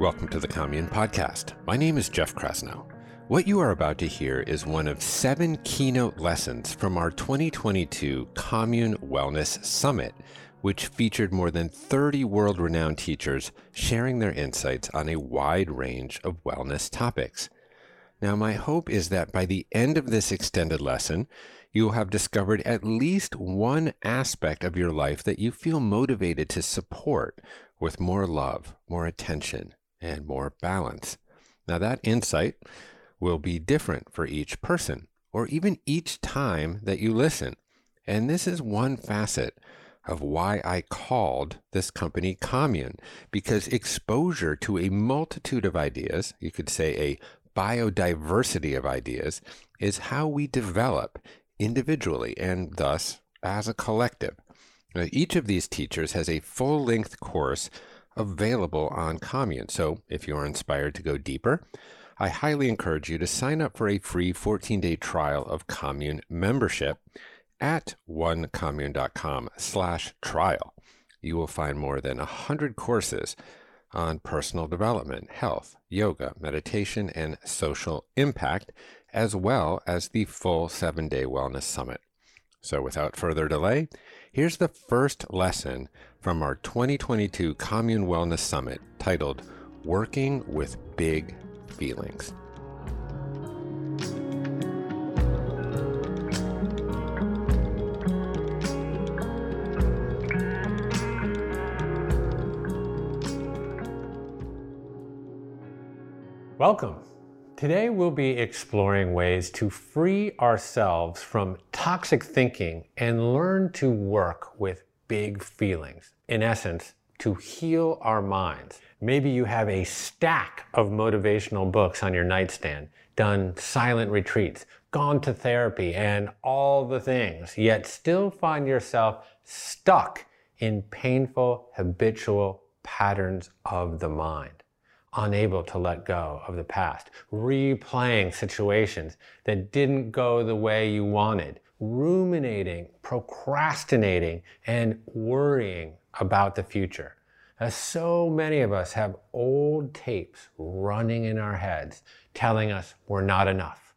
Welcome to the Commune Podcast. My name is Jeff Krasnow. What you are about to hear is one of seven keynote lessons from our 2022 Commune Wellness Summit, which featured more than 30 world renowned teachers sharing their insights on a wide range of wellness topics. Now, my hope is that by the end of this extended lesson, you will have discovered at least one aspect of your life that you feel motivated to support with more love, more attention, and more balance. Now, that insight will be different for each person or even each time that you listen. And this is one facet of why I called this company Commune, because exposure to a multitude of ideas, you could say a biodiversity of ideas, is how we develop individually and thus as a collective. Now, each of these teachers has a full length course available on Commune. So if you are inspired to go deeper, I highly encourage you to sign up for a free 14 day trial of Commune membership at onecommune.com slash trial. You will find more than 100 courses on personal development, health, yoga, meditation, and social impact, as well as the full seven day wellness summit. So without further delay, here's the first lesson from our 2022 Commune Wellness Summit titled Working with Big Feelings. Welcome. Today we'll be exploring ways to free ourselves from toxic thinking and learn to work with big feelings. In essence, to heal our minds. Maybe you have a stack of motivational books on your nightstand, done silent retreats, gone to therapy, and all the things, yet still find yourself stuck in painful, habitual patterns of the mind, unable to let go of the past, replaying situations that didn't go the way you wanted, ruminating, procrastinating, and worrying about the future. As so many of us have old tapes running in our heads telling us we're not enough,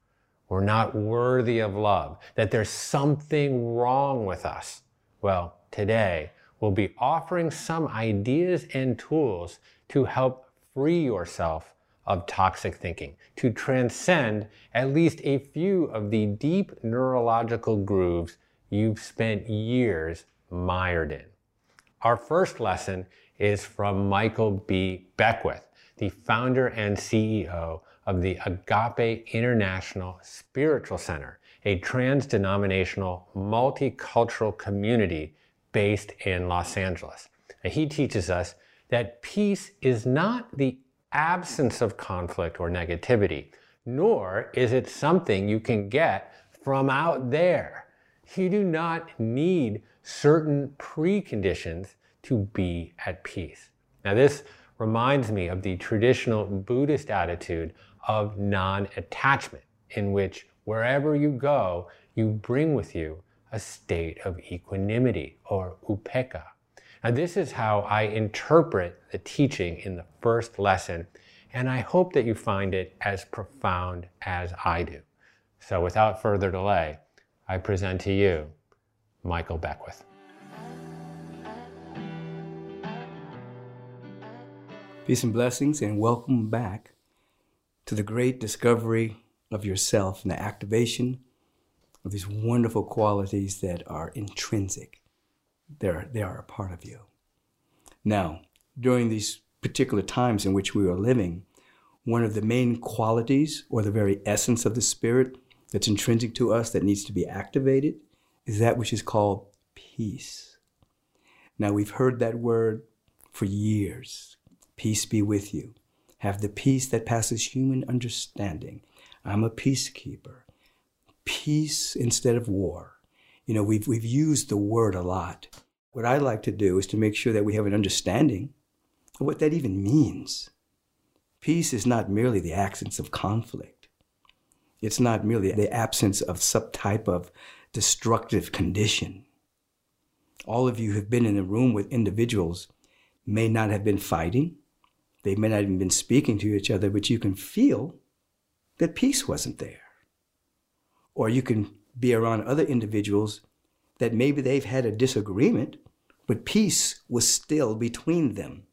we're not worthy of love, that there's something wrong with us. Well, today we'll be offering some ideas and tools to help free yourself of toxic thinking, to transcend at least a few of the deep neurological grooves you've spent years mired in. Our first lesson is from Michael B. Beckwith, the founder and CEO of the Agape International Spiritual Center, a trans denominational multicultural community based in Los Angeles. he teaches us that peace is not the absence of conflict or negativity, nor is it something you can get from out there. You do not need certain preconditions to be at peace. Now, this reminds me of the traditional Buddhist attitude of non attachment, in which wherever you go, you bring with you a state of equanimity or upekkha. Now, this is how I interpret the teaching in the first lesson, and I hope that you find it as profound as I do. So, without further delay, I present to you Michael Beckwith. Peace and blessings, and welcome back to the great discovery of yourself and the activation of these wonderful qualities that are intrinsic they're, they are a part of you. Now, during these particular times in which we are living, one of the main qualities or the very essence of the Spirit that's intrinsic to us that needs to be activated is that which is called peace. Now, we've heard that word for years. Peace be with you. Have the peace that passes human understanding. I'm a peacekeeper. Peace instead of war. You know, we've, we've used the word a lot. What I like to do is to make sure that we have an understanding of what that even means. Peace is not merely the absence of conflict. It's not merely the absence of some type of destructive condition. All of you have been in a room with individuals may not have been fighting, They may not even been speaking to each other, but you can feel that peace wasn't there. Or you can be around other individuals that maybe they've had a disagreement, but peace was still between them.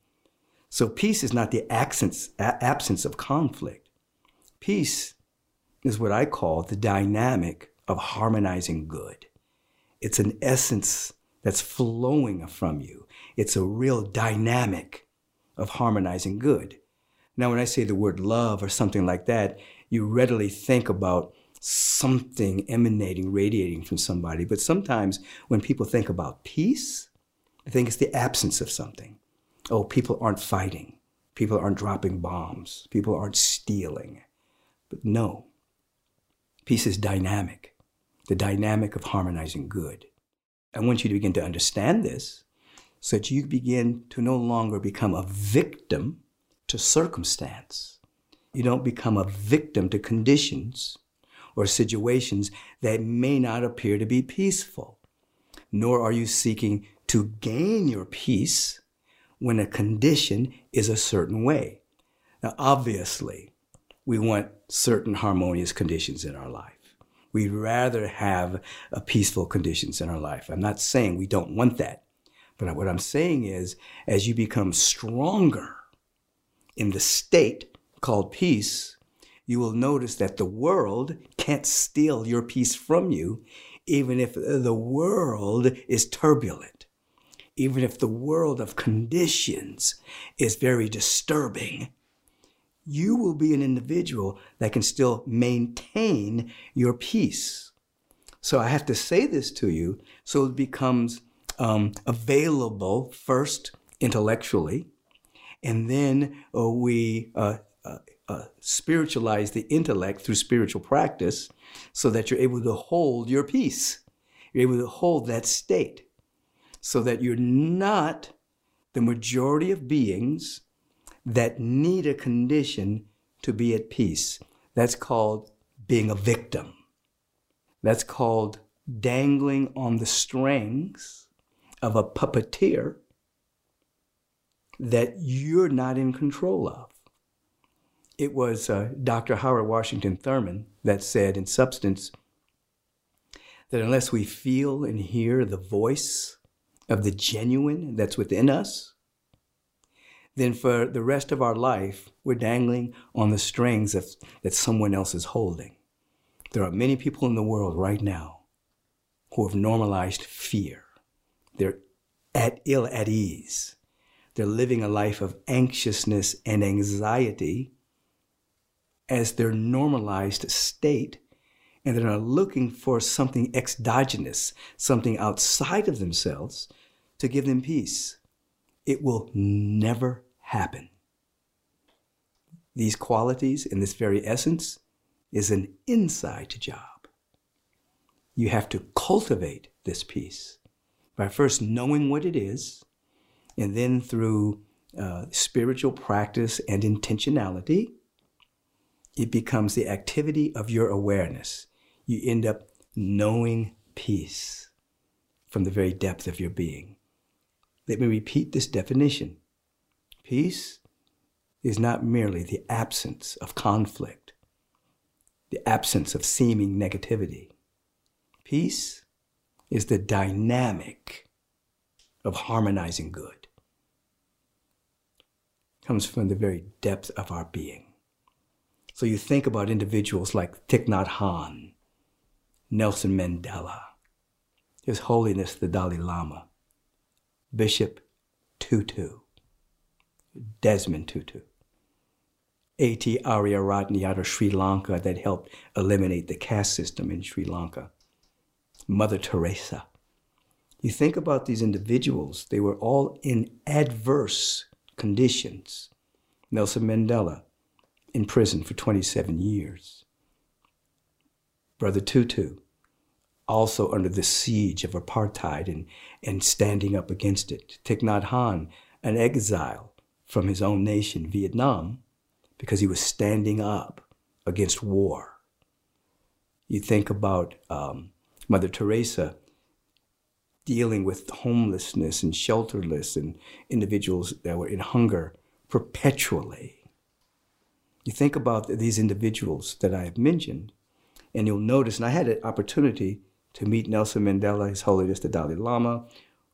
So peace is not the absence, absence of conflict. Peace is what I call the dynamic of harmonizing good. It's an essence that's flowing from you. It's a real dynamic of harmonizing good. Now, when I say the word love or something like that, you readily think about something emanating, radiating from somebody. But sometimes when people think about peace, they think it's the absence of something. Oh, people aren't fighting. People aren't dropping bombs. People aren't stealing. But no, peace is dynamic, the dynamic of harmonizing good. I want you to begin to understand this so that you begin to no longer become a victim to circumstance. You don't become a victim to conditions or situations that may not appear to be peaceful. Nor are you seeking to gain your peace when a condition is a certain way. Now, obviously, we want certain harmonious conditions in our life. We'd rather have peaceful conditions in our life. I'm not saying we don't want that. But what I'm saying is, as you become stronger in the state called peace, you will notice that the world can't steal your peace from you, even if the world is turbulent, even if the world of conditions is very disturbing. You will be an individual that can still maintain your peace. So I have to say this to you so it becomes um, available first intellectually, and then uh, we uh, uh, spiritualize the intellect through spiritual practice so that you're able to hold your peace. You're able to hold that state so that you're not the majority of beings that need a condition to be at peace. That's called being a victim. That's called dangling on the strings of a puppeteer that you're not in control of. It was uh, Dr. Howard Washington Thurman that said, in substance, that unless we feel and hear the voice of the genuine that's within us, then for the rest of our life, we're dangling on the strings of, that someone else is holding. There are many people in the world right now who have normalized fear. They're at ill at ease. They're living a life of anxiousness and anxiety as their normalized state, and they're looking for something exogenous, something outside of themselves to give them peace. It will never happen. These qualities in this very essence is an inside job. You have to cultivate this peace by first knowing what it is, and then through uh, spiritual practice and intentionality, it becomes the activity of your awareness. You end up knowing peace from the very depth of your being. Let me repeat this definition peace is not merely the absence of conflict, the absence of seeming negativity. Peace is the dynamic of harmonizing good. Comes from the very depth of our being. So you think about individuals like Thich Nhat Hanh, Nelson Mandela, His Holiness the Dalai Lama, Bishop Tutu, Desmond Tutu, A.T. Ariyaratne out of Sri Lanka that helped eliminate the caste system in Sri Lanka, Mother Teresa. You think about these individuals, they were all in adverse conditions. Nelson Mandela in prison for 27 years. Brother Tutu, also under the siege of apartheid and, and standing up against it. Thich Nhat Hanh, an exile from his own nation, Vietnam, because he was standing up against war. You think about um, Mother Teresa dealing with homelessness and shelterless and individuals that were in hunger perpetually. You think about these individuals that I have mentioned, and you'll notice, and I had an opportunity to meet Nelson Mandela, His Holiness the Dalai Lama,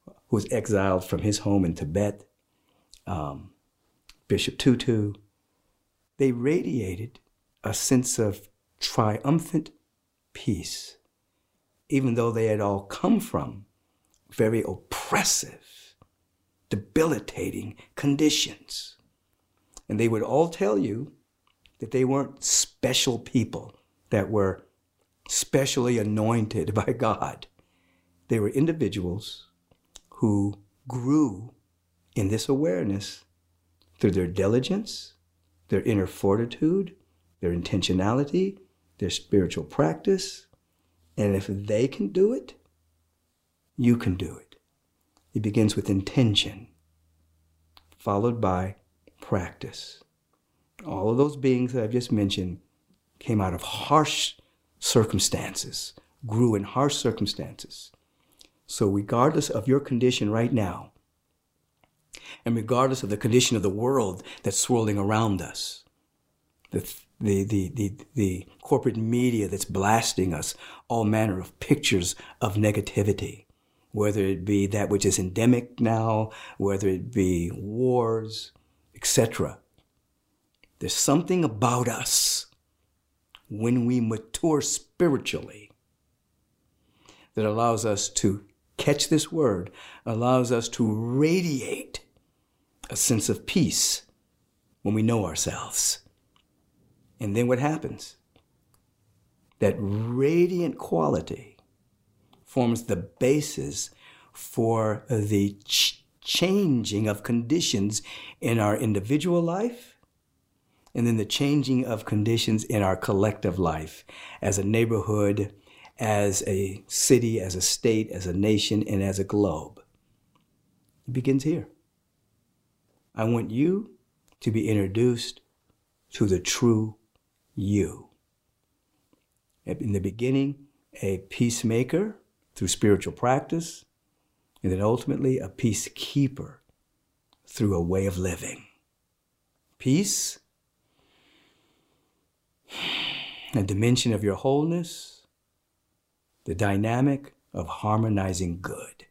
who was exiled from his home in Tibet, um, Bishop Tutu. They radiated a sense of triumphant peace, even though they had all come from very oppressive, debilitating conditions. And they would all tell you that they weren't special people that were specially anointed by God. They were individuals who grew in this awareness through their diligence, their inner fortitude, their intentionality, their spiritual practice. And if they can do it, you can do it. It begins with intention, followed by practice. All of those beings that I've just mentioned came out of harsh circumstances, grew in harsh circumstances. So, regardless of your condition right now, and regardless of the condition of the world that's swirling around us, the, the, the, the, the corporate media that's blasting us all manner of pictures of negativity, whether it be that which is endemic now, whether it be wars, etc. There's something about us when we mature spiritually that allows us to catch this word, allows us to radiate a sense of peace when we know ourselves. And then what happens? That radiant quality forms the basis for the ch- changing of conditions in our individual life and then the changing of conditions in our collective life as a neighborhood, as a city, as a state, as a nation, and as a globe. It begins here. I want you to be introduced to the true you. In the beginning, a peacemaker through spiritual practice, and then ultimately a peacekeeper through a way of living. Peace a dimension of your wholeness, the dynamic of harmonizing good.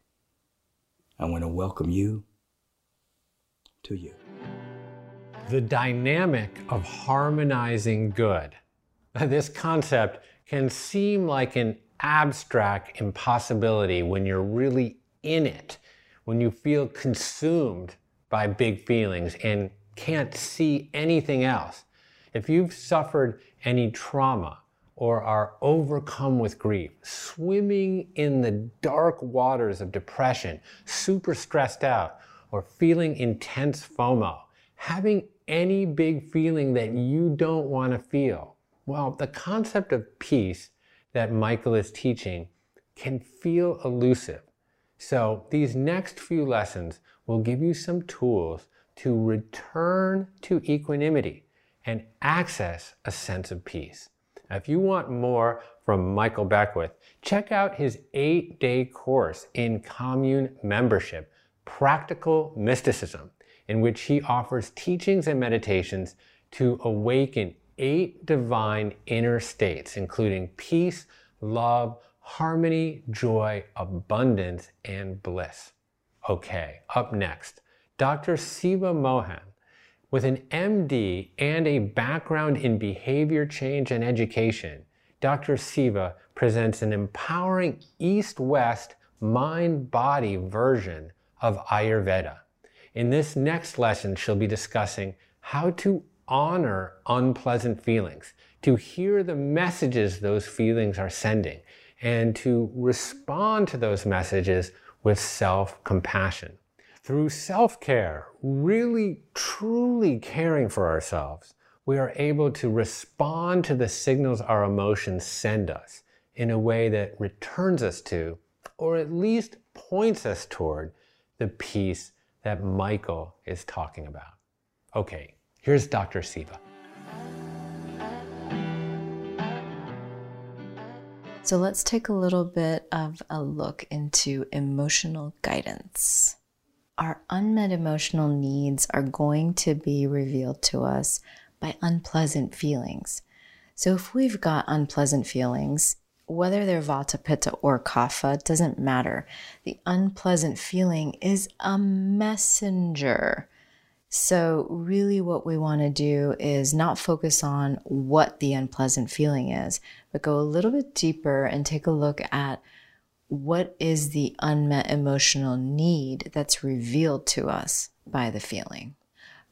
I want to welcome you to you. The dynamic of harmonizing good. This concept can seem like an abstract impossibility when you're really in it, when you feel consumed by big feelings and can't see anything else. If you've suffered any trauma or are overcome with grief, swimming in the dark waters of depression, super stressed out, or feeling intense FOMO, having any big feeling that you don't want to feel. Well, the concept of peace that Michael is teaching can feel elusive. So, these next few lessons will give you some tools to return to equanimity and access a sense of peace. Now, if you want more from Michael Beckwith, check out his eight day course in commune membership, Practical Mysticism, in which he offers teachings and meditations to awaken eight divine inner states, including peace, love, harmony, joy, abundance, and bliss. Okay, up next, Dr. Siva Mohan with an MD and a background in behavior change and education, Dr. Siva presents an empowering East West mind body version of Ayurveda. In this next lesson, she'll be discussing how to honor unpleasant feelings, to hear the messages those feelings are sending, and to respond to those messages with self compassion through self care, really truly caring for ourselves, we are able to respond to the signals our emotions send us in a way that returns us to, or at least points us toward, the peace that Michael is talking about. Okay, here's Dr. Siva. So let's take a little bit of a look into emotional guidance. Our unmet emotional needs are going to be revealed to us by unpleasant feelings. So if we've got unpleasant feelings, whether they're vata, pitta, or kapha, doesn't matter. The unpleasant feeling is a messenger. So, really, what we want to do is not focus on what the unpleasant feeling is, but go a little bit deeper and take a look at what is the unmet emotional need that's revealed to us by the feeling.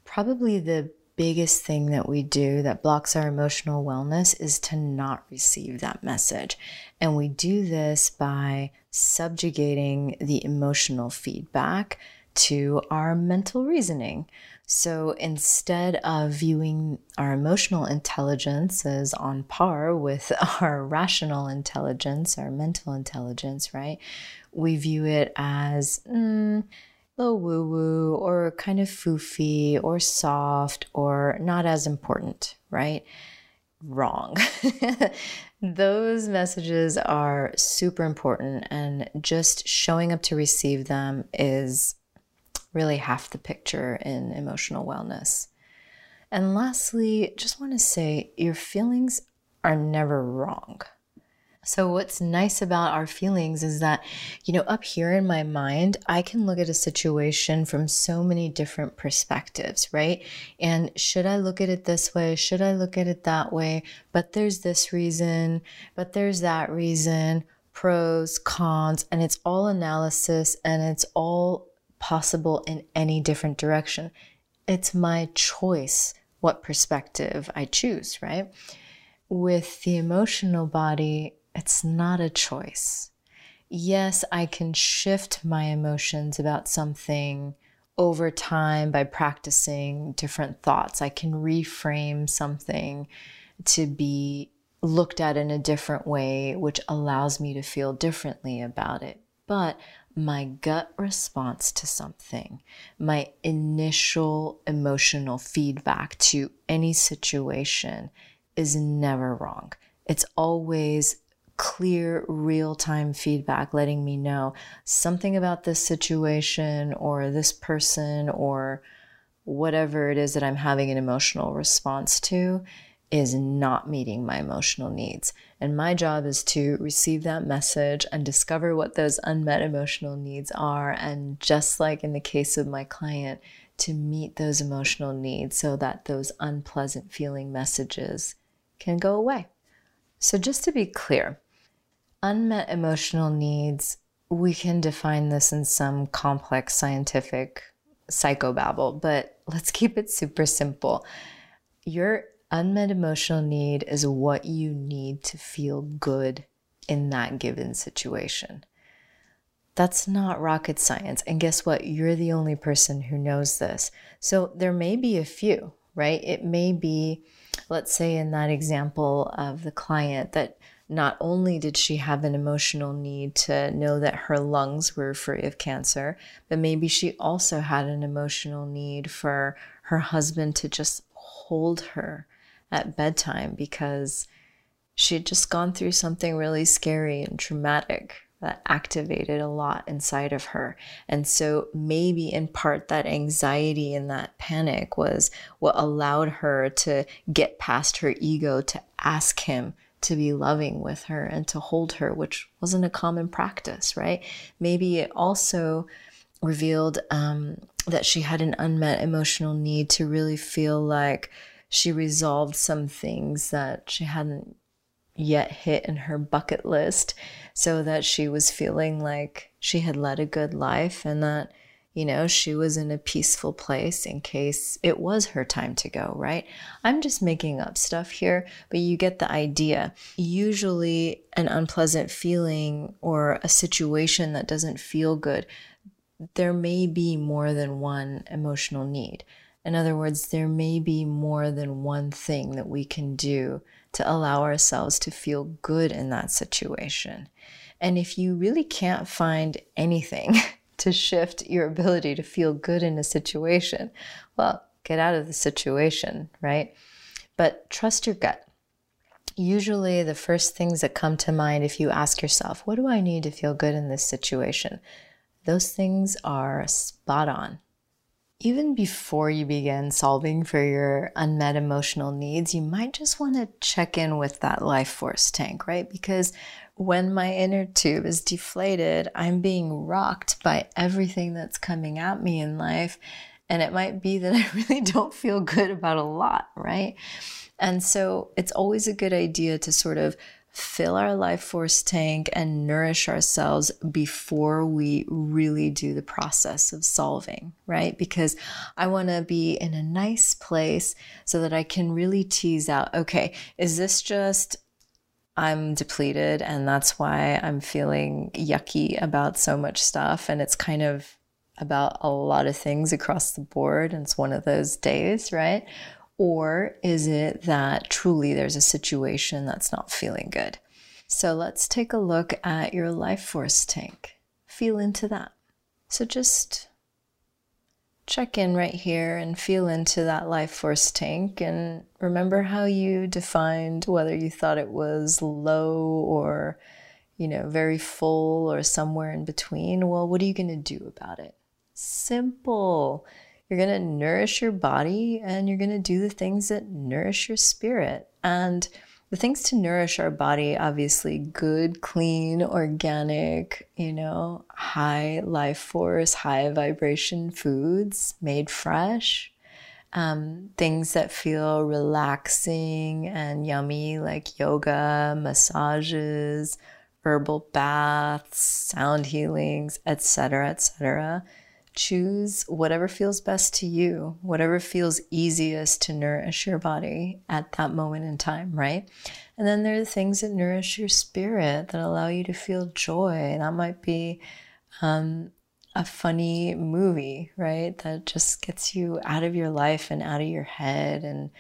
Probably the biggest thing that we do that blocks our emotional wellness is to not receive that message. And we do this by subjugating the emotional feedback to our mental reasoning. So instead of viewing our emotional intelligence as on par with our rational intelligence, our mental intelligence, right? We view it as, mm, little woo woo or kind of foofy or soft or not as important, right? Wrong. Those messages are super important, and just showing up to receive them is really half the picture in emotional wellness. And lastly, just want to say your feelings are never wrong. So, what's nice about our feelings is that, you know, up here in my mind, I can look at a situation from so many different perspectives, right? And should I look at it this way? Should I look at it that way? But there's this reason, but there's that reason, pros, cons, and it's all analysis and it's all possible in any different direction. It's my choice what perspective I choose, right? With the emotional body, it's not a choice. Yes, I can shift my emotions about something over time by practicing different thoughts. I can reframe something to be looked at in a different way, which allows me to feel differently about it. But my gut response to something, my initial emotional feedback to any situation is never wrong. It's always clear, real time feedback letting me know something about this situation or this person or whatever it is that I'm having an emotional response to is not meeting my emotional needs. And my job is to receive that message and discover what those unmet emotional needs are. And just like in the case of my client, to meet those emotional needs so that those unpleasant feeling messages can go away. So, just to be clear, unmet emotional needs, we can define this in some complex scientific psychobabble, but let's keep it super simple. Your unmet emotional need is what you need to feel good in that given situation. That's not rocket science. And guess what? You're the only person who knows this. So there may be a few, right? It may be, let's say, in that example of the client, that not only did she have an emotional need to know that her lungs were free of cancer, but maybe she also had an emotional need for her husband to just hold her at bedtime because she had just gone through something really scary and traumatic that activated a lot inside of her. And so maybe in part that anxiety and that panic was what allowed her to get past her ego to ask him to be loving with her and to hold her, which wasn't a common practice, right? Maybe it also revealed um, that she had an unmet emotional need to really feel like she resolved some things that she hadn't yet hit in her bucket list so that she was feeling like she had led a good life and that you know, she was in a peaceful place in case it was her time to go, right? I'm just making up stuff here, but you get the idea. Usually, an unpleasant feeling or a situation that doesn't feel good, there may be more than one emotional need. In other words, there may be more than one thing that we can do to allow ourselves to feel good in that situation. And if you really can't find anything, to shift your ability to feel good in a situation, well, get out of the situation, right? But trust your gut. Usually, the first things that come to mind if you ask yourself, What do I need to feel good in this situation? those things are spot on. Even before you begin solving for your unmet emotional needs, you might just want to check in with that life force tank, right? Because when my inner tube is deflated, I'm being rocked by everything that's coming at me in life. And it might be that I really don't feel good about a lot, right? And so it's always a good idea to sort of fill our life force tank and nourish ourselves before we really do the process of solving, right? Because I want to be in a nice place so that I can really tease out okay, is this just I'm depleted and that's why I'm feeling yucky about so much stuff and it's kind of about a lot of things across the board and it's one of those days, right? Or is it that truly there's a situation that's not feeling good? So let's take a look at your life force tank. Feel into that. So just check in right here and feel into that life force tank and remember how you defined whether you thought it was low or you know very full or somewhere in between well what are you going to do about it simple you're going to nourish your body and you're going to do the things that nourish your spirit. And the things to nourish our body obviously good, clean, organic, you know, high life force, high vibration foods made fresh. Um, things that feel relaxing and yummy, like yoga, massages, herbal baths, sound healings, etc., etc choose whatever feels best to you, whatever feels easiest to nourish your body at that moment in time, right? And then there are things that nourish your spirit that allow you to feel joy. And that might be um, a funny movie, right? That just gets you out of your life and out of your head and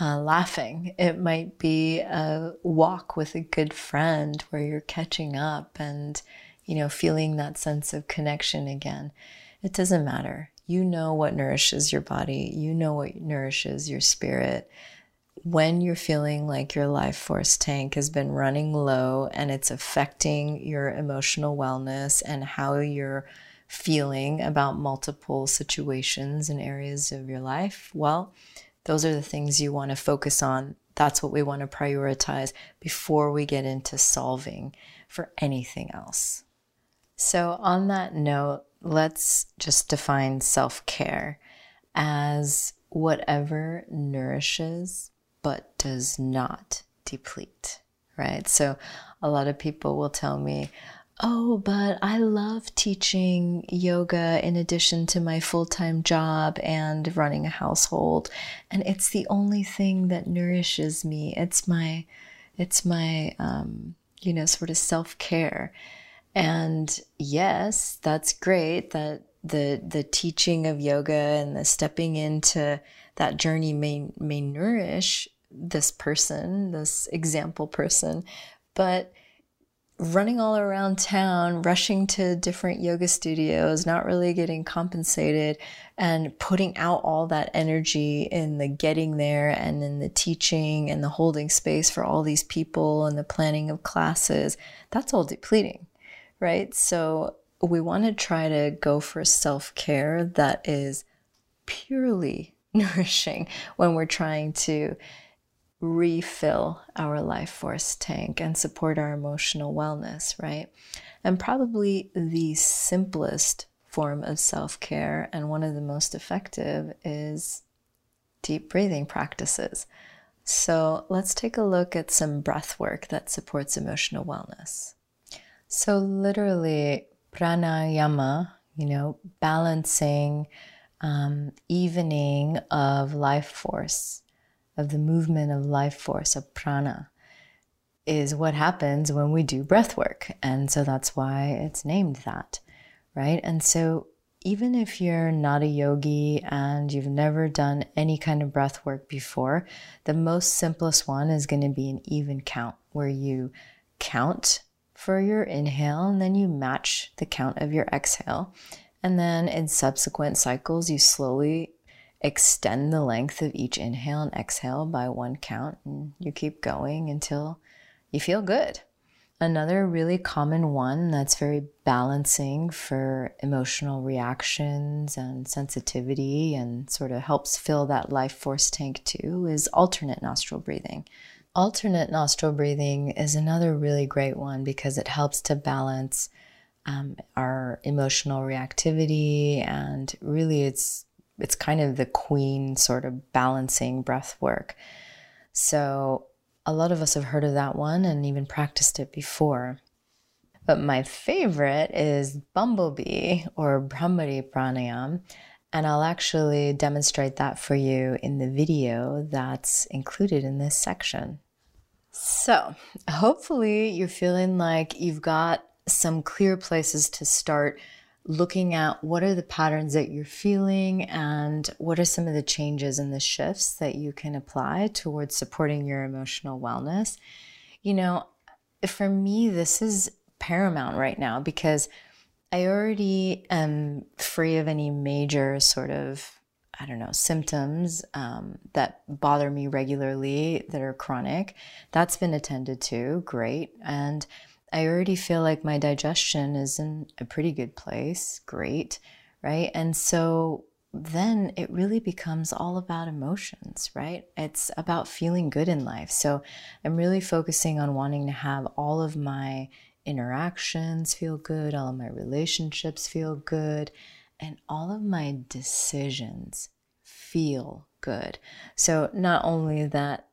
uh, laughing. It might be a walk with a good friend where you're catching up and, you know, feeling that sense of connection again. It doesn't matter. You know what nourishes your body, you know what nourishes your spirit. When you're feeling like your life force tank has been running low and it's affecting your emotional wellness and how you're feeling about multiple situations and areas of your life, well, those are the things you want to focus on. That's what we want to prioritize before we get into solving for anything else. So, on that note, let's just define self care as whatever nourishes but does not deplete, right? So a lot of people will tell me, Oh, but I love teaching yoga in addition to my full time job and running a household. And it's the only thing that nourishes me. It's my, it's my, um, you know, sort of self care. And yes, that's great that the the teaching of yoga and the stepping into that journey may may nourish this person, this example person, but running all around town, rushing to different yoga studios, not really getting compensated, and putting out all that energy in the getting there and in the teaching and the holding space for all these people and the planning of classes, that's all depleting right? So we want to try to go for self care that is purely nourishing when we're trying to refill our life force tank and support our emotional wellness, right? And probably the simplest form of self care and one of the most effective is deep breathing practices. So let's take a look at some breath work that supports emotional wellness. So, literally, pranayama, you know, balancing, um, evening of life force, of the movement of life force, of prana, is what happens when we do breath work. And so that's why it's named that, right? And so, even if you're not a yogi and you've never done any kind of breath work before, the most simplest one is going to be an even count where you count for your inhale, and then you match the count of your exhale. And then in subsequent cycles, you slowly extend the length of each inhale and exhale by one count, and you keep going until you feel good. Another really common one that's very balancing for emotional reactions and sensitivity and sort of helps fill that life force tank too is alternate nostril breathing. Alternate nostril breathing is another really great one because it helps to balance um, our emotional reactivity and really it's it's kind of the queen sort of balancing breath work. So a lot of us have heard of that one and even practiced it before. But my favorite is Bumblebee or Bhramari Pranayam. And I'll actually demonstrate that for you in the video that's included in this section. So, hopefully, you're feeling like you've got some clear places to start looking at what are the patterns that you're feeling and what are some of the changes and the shifts that you can apply towards supporting your emotional wellness. You know, for me, this is paramount right now because I already am free of any major sort of, I don't know, symptoms um, that bother me regularly that are chronic. That's been attended to, great. And I already feel like my digestion is in a pretty good place. Great. Right. And so then it really becomes all about emotions, right? It's about feeling good in life. So I'm really focusing on wanting to have all of my interactions feel good, all of my relationships feel good, and all of my decisions feel good. So not only that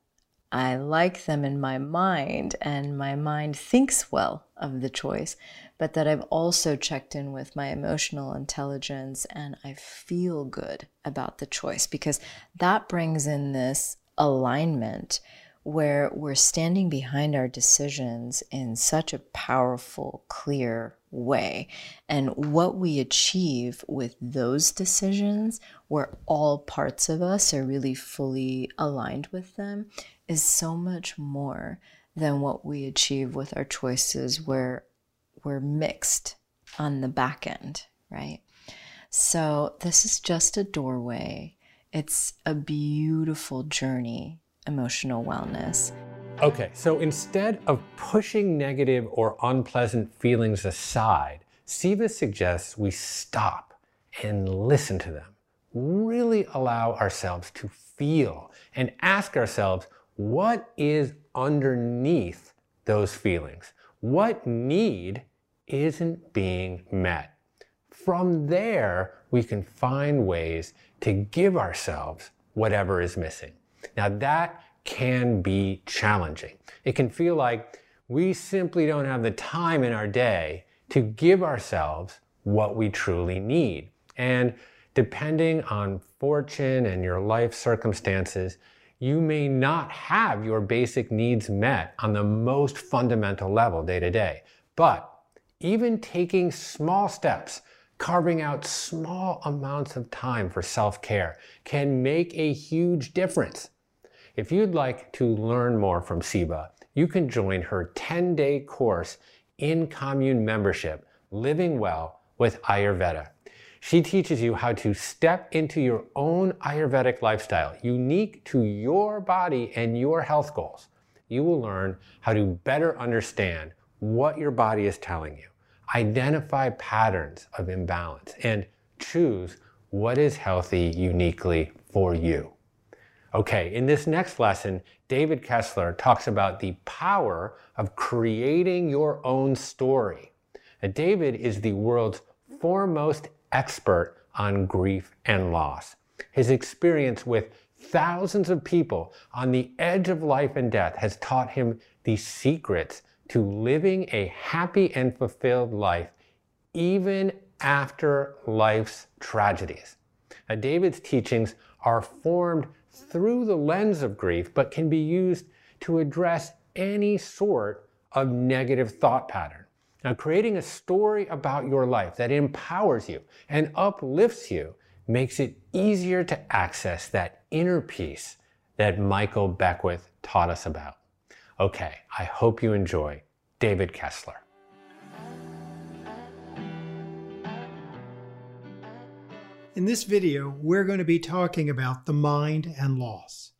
I like them in my mind and my mind thinks well of the choice, but that I've also checked in with my emotional intelligence and I feel good about the choice because that brings in this alignment where we're standing behind our decisions in such a powerful, clear way. And what we achieve with those decisions, where all parts of us are really fully aligned with them, is so much more than what we achieve with our choices where we're mixed on the back end, right? So, this is just a doorway. It's a beautiful journey, emotional wellness. Okay, so instead of pushing negative or unpleasant feelings aside, Siva suggests we stop and listen to them. Really allow ourselves to feel and ask ourselves what is underneath those feelings? What need isn't being met? From there, we can find ways to give ourselves whatever is missing. Now, that can be challenging. It can feel like we simply don't have the time in our day to give ourselves what we truly need. And depending on fortune and your life circumstances, you may not have your basic needs met on the most fundamental level day to day. But even taking small steps, carving out small amounts of time for self care can make a huge difference. If you'd like to learn more from Siva, you can join her 10 day course in commune membership, Living Well with Ayurveda. She teaches you how to step into your own Ayurvedic lifestyle, unique to your body and your health goals. You will learn how to better understand what your body is telling you, identify patterns of imbalance, and choose what is healthy uniquely for you. Okay, in this next lesson, David Kessler talks about the power of creating your own story. Now, David is the world's foremost expert on grief and loss. His experience with thousands of people on the edge of life and death has taught him the secrets to living a happy and fulfilled life even after life's tragedies. Now, David's teachings are formed through the lens of grief, but can be used to address any sort of negative thought pattern. Now, creating a story about your life that empowers you and uplifts you makes it easier to access that inner peace that Michael Beckwith taught us about. Okay, I hope you enjoy David Kessler. In this video, we're going to be talking about the mind and loss.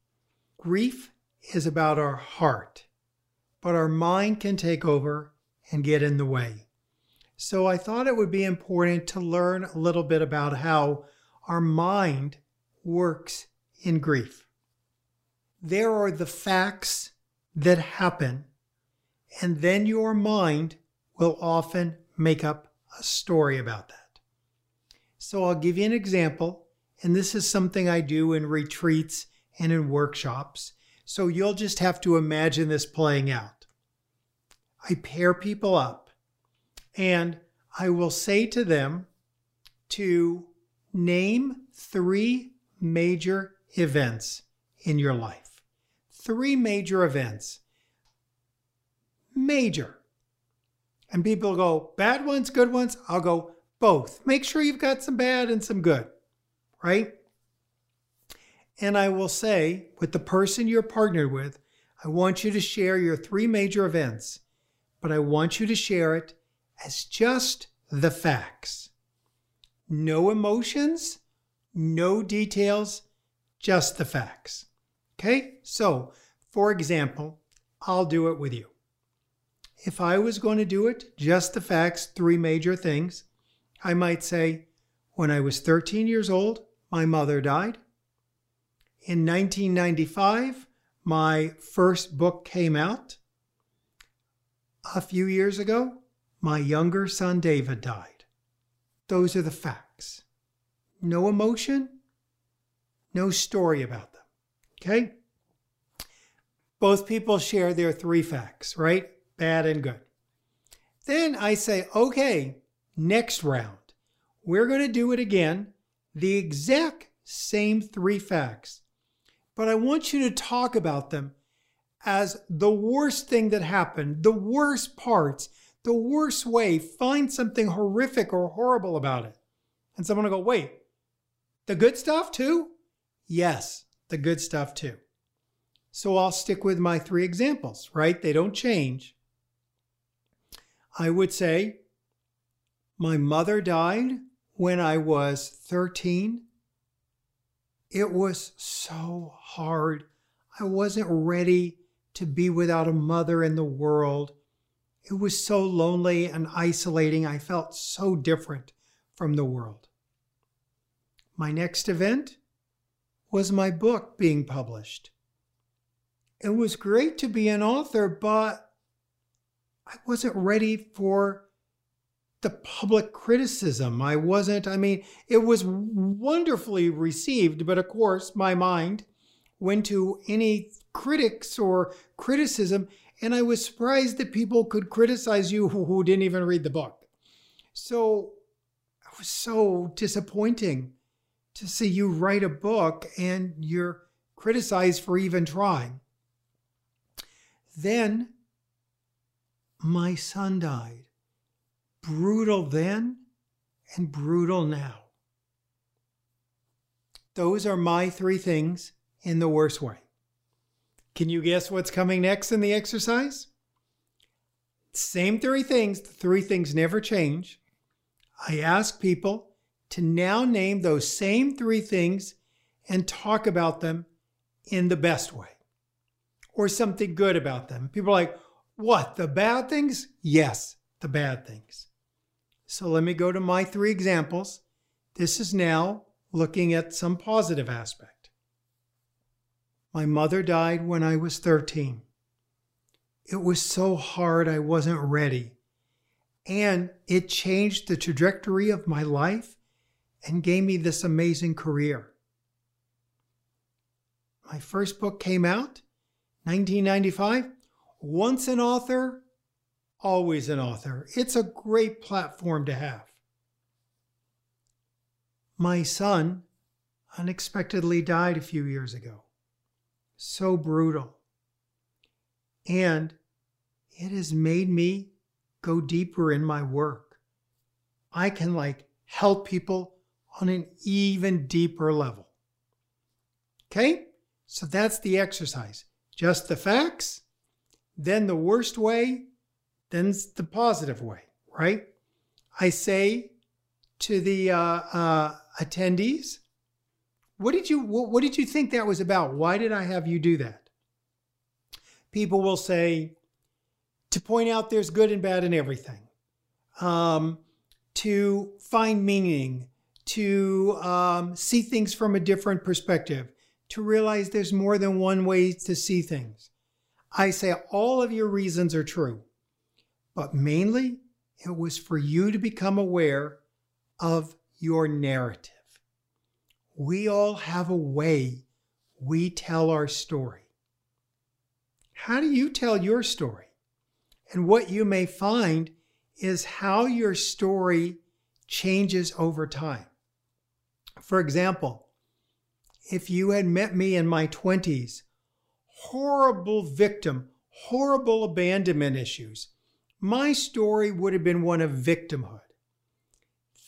Grief is about our heart, but our mind can take over and get in the way. So I thought it would be important to learn a little bit about how our mind works in grief. There are the facts that happen, and then your mind will often make up a story about that. So I'll give you an example, and this is something I do in retreats and in workshops. So you'll just have to imagine this playing out. I pair people up and I will say to them to name three major events in your life. Three major events. Major. And people go, bad ones, good ones. I'll go, both. Make sure you've got some bad and some good, right? And I will say, with the person you're partnered with, I want you to share your three major events, but I want you to share it as just the facts. No emotions, no details, just the facts. Okay? So, for example, I'll do it with you. If I was going to do it, just the facts, three major things, I might say, when I was 13 years old, my mother died. In 1995, my first book came out. A few years ago, my younger son David died. Those are the facts. No emotion, no story about them. Okay? Both people share their three facts, right? Bad and good. Then I say, okay, next round. We're going to do it again, the exact same three facts but I want you to talk about them as the worst thing that happened, the worst parts, the worst way. Find something horrific or horrible about it. And someone will go, wait, the good stuff too? Yes, the good stuff too. So I'll stick with my three examples, right? They don't change. I would say my mother died when I was 13 it was so hard. I wasn't ready to be without a mother in the world. It was so lonely and isolating. I felt so different from the world. My next event was my book being published. It was great to be an author, but I wasn't ready for the public criticism. I wasn't, I mean, it was wonderfully received, but of course, my mind went to any critics or criticism, and I was surprised that people could criticize you who didn't even read the book. So it was so disappointing to see you write a book and you're criticized for even trying. Then my son died brutal then and brutal now. Those are my three things in the worst way. Can you guess what's coming next in the exercise? Same three things, the three things never change. I ask people to now name those same three things and talk about them in the best way or something good about them. People are like, what, the bad things? Yes, the bad things. So let me go to my three examples. This is now looking at some positive aspect. My mother died when I was 13. It was so hard, I wasn't ready. And it changed the trajectory of my life and gave me this amazing career. My first book came out 1995. Once an author, always an author. It's a great platform to have. My son unexpectedly died a few years ago. So brutal. And it has made me go deeper in my work. I can like help people on an even deeper level. Okay? So that's the exercise. Just the facts, then the worst way, then the positive way, right? I say to the uh, uh, attendees, what did you what, what did you think that was about? Why did I have you do that? People will say, to point out there's good and bad in everything, um, to find meaning, to um, see things from a different perspective, to realize there's more than one way to see things. I say all of your reasons are true, but mainly it was for you to become aware of your narrative. We all have a way we tell our story. How do you tell your story? And what you may find is how your story changes over time. For example, if you had met me in my 20s, horrible victim, horrible abandonment issues, my story would have been one of victimhood.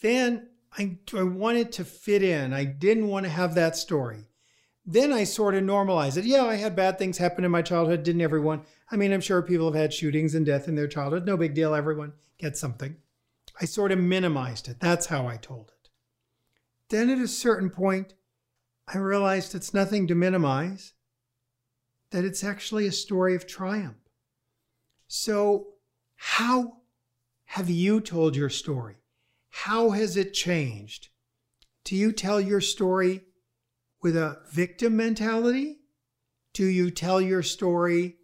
Then I, I wanted to fit in. I didn't want to have that story. Then I sort of normalized it. Yeah, I had bad things happen in my childhood. Didn't everyone? I mean, I'm sure people have had shootings and death in their childhood. No big deal. Everyone gets something. I sort of minimized it. That's how I told it. Then at a certain point, I realized it's nothing to minimize, that it's actually a story of triumph. So, how have you told your story? How has it changed? Do you tell your story with a victim mentality? Do you tell your story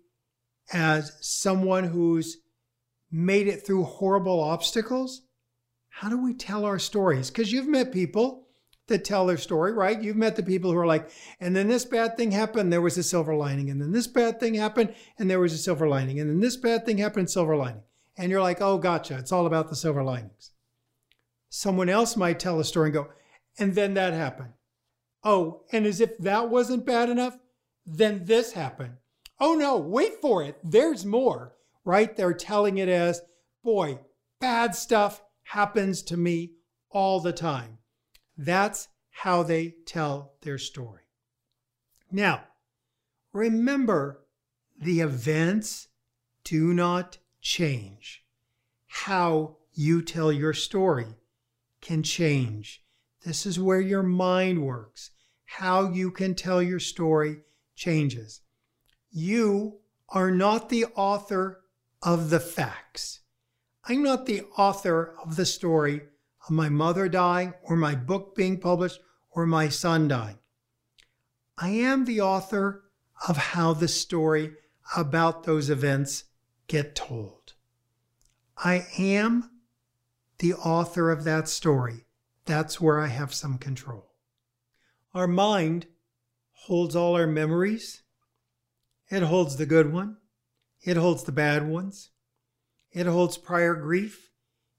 as someone who's made it through horrible obstacles? How do we tell our stories? Because you've met people that tell their story, right? You've met the people who are like, and then this bad thing happened, there was a silver lining, and then this bad thing happened, and there was a silver lining, and then this bad thing happened, silver lining. And you're like, oh, gotcha, it's all about the silver linings. Someone else might tell a story and go, and then that happened. Oh, and as if that wasn't bad enough, then this happened. Oh no, wait for it. There's more, right? They're telling it as, boy, bad stuff happens to me all the time. That's how they tell their story. Now, remember the events do not change. How you tell your story can change. This is where your mind works. How you can tell your story changes. You are not the author of the facts. I'm not the author of the story of my mother dying or my book being published or my son dying. I am the author of how the story about those events get told. I am the author of that story. That's where I have some control. Our mind holds all our memories. It holds the good one. It holds the bad ones. It holds prior grief.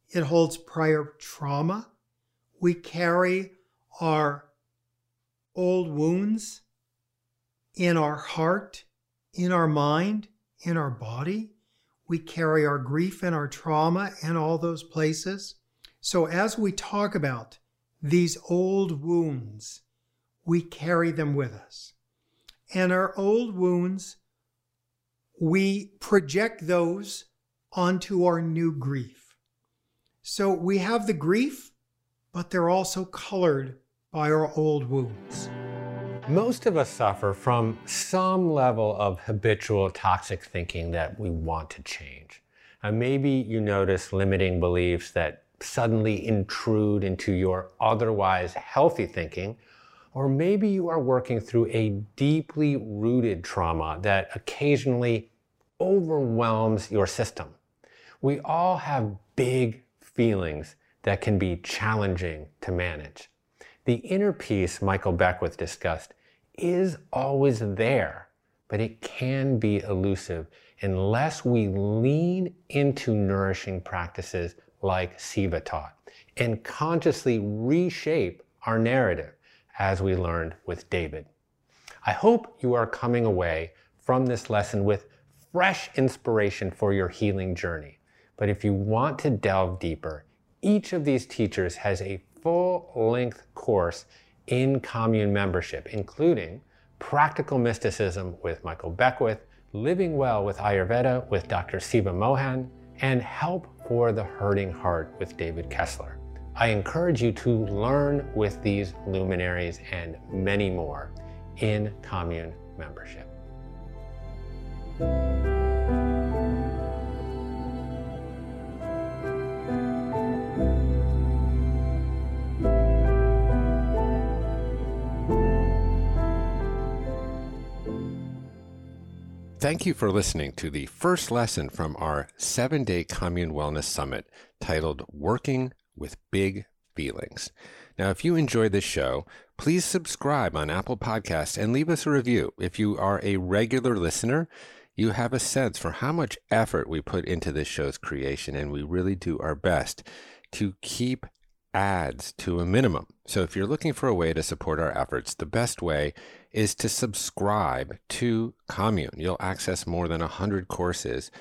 It holds prior trauma. We carry our old wounds in our heart, in our mind, in our body. We carry our grief and our trauma in all those places. So, as we talk about these old wounds, we carry them with us. And our old wounds, we project those onto our new grief. So we have the grief, but they're also colored by our old wounds. Most of us suffer from some level of habitual toxic thinking that we want to change. And maybe you notice limiting beliefs that suddenly intrude into your otherwise healthy thinking, or maybe you are working through a deeply rooted trauma that occasionally overwhelms your system. We all have big feelings that can be challenging to manage. The inner peace Michael Beckwith discussed is always there, but it can be elusive unless we lean into nourishing practices like Siva taught and consciously reshape our narrative as we learned with David. I hope you are coming away from this lesson with fresh inspiration for your healing journey. But if you want to delve deeper, each of these teachers has a full length course in commune membership, including Practical Mysticism with Michael Beckwith, Living Well with Ayurveda with Dr. Siva Mohan, and Help for the Hurting Heart with David Kessler. I encourage you to learn with these luminaries and many more in commune membership. Thank you for listening to the first lesson from our seven day Commune Wellness Summit titled Working with Big Feelings. Now, if you enjoyed this show, please subscribe on Apple Podcasts and leave us a review. If you are a regular listener, you have a sense for how much effort we put into this show's creation, and we really do our best to keep ads to a minimum. So if you're looking for a way to support our efforts, the best way is to subscribe to Commune. You'll access more than 100 courses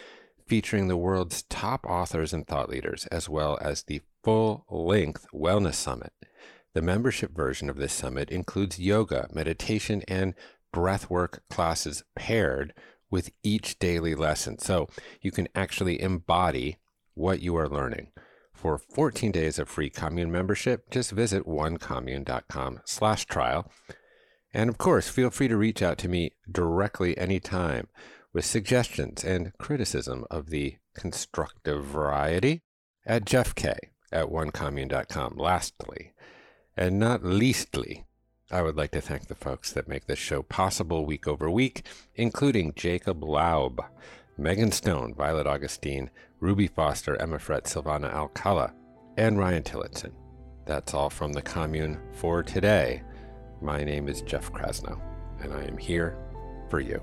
featuring the world's top authors and thought leaders, as well as the full length Wellness Summit. The membership version of this summit includes yoga, meditation, and breathwork classes paired with each daily lesson. So you can actually embody what you are learning. For 14 days of free commune membership, just visit onecommune.com slash trial. And of course, feel free to reach out to me directly anytime with suggestions and criticism of the constructive variety at Jeff K at onecommune.com. Lastly, and not leastly, I would like to thank the folks that make this show possible week over week, including Jacob Laub, Megan Stone, Violet Augustine, Ruby Foster, Emma Fret, Silvana Alcala, and Ryan Tillotson. That's all from the commune for today. My name is Jeff Krasnow, and I am here for you.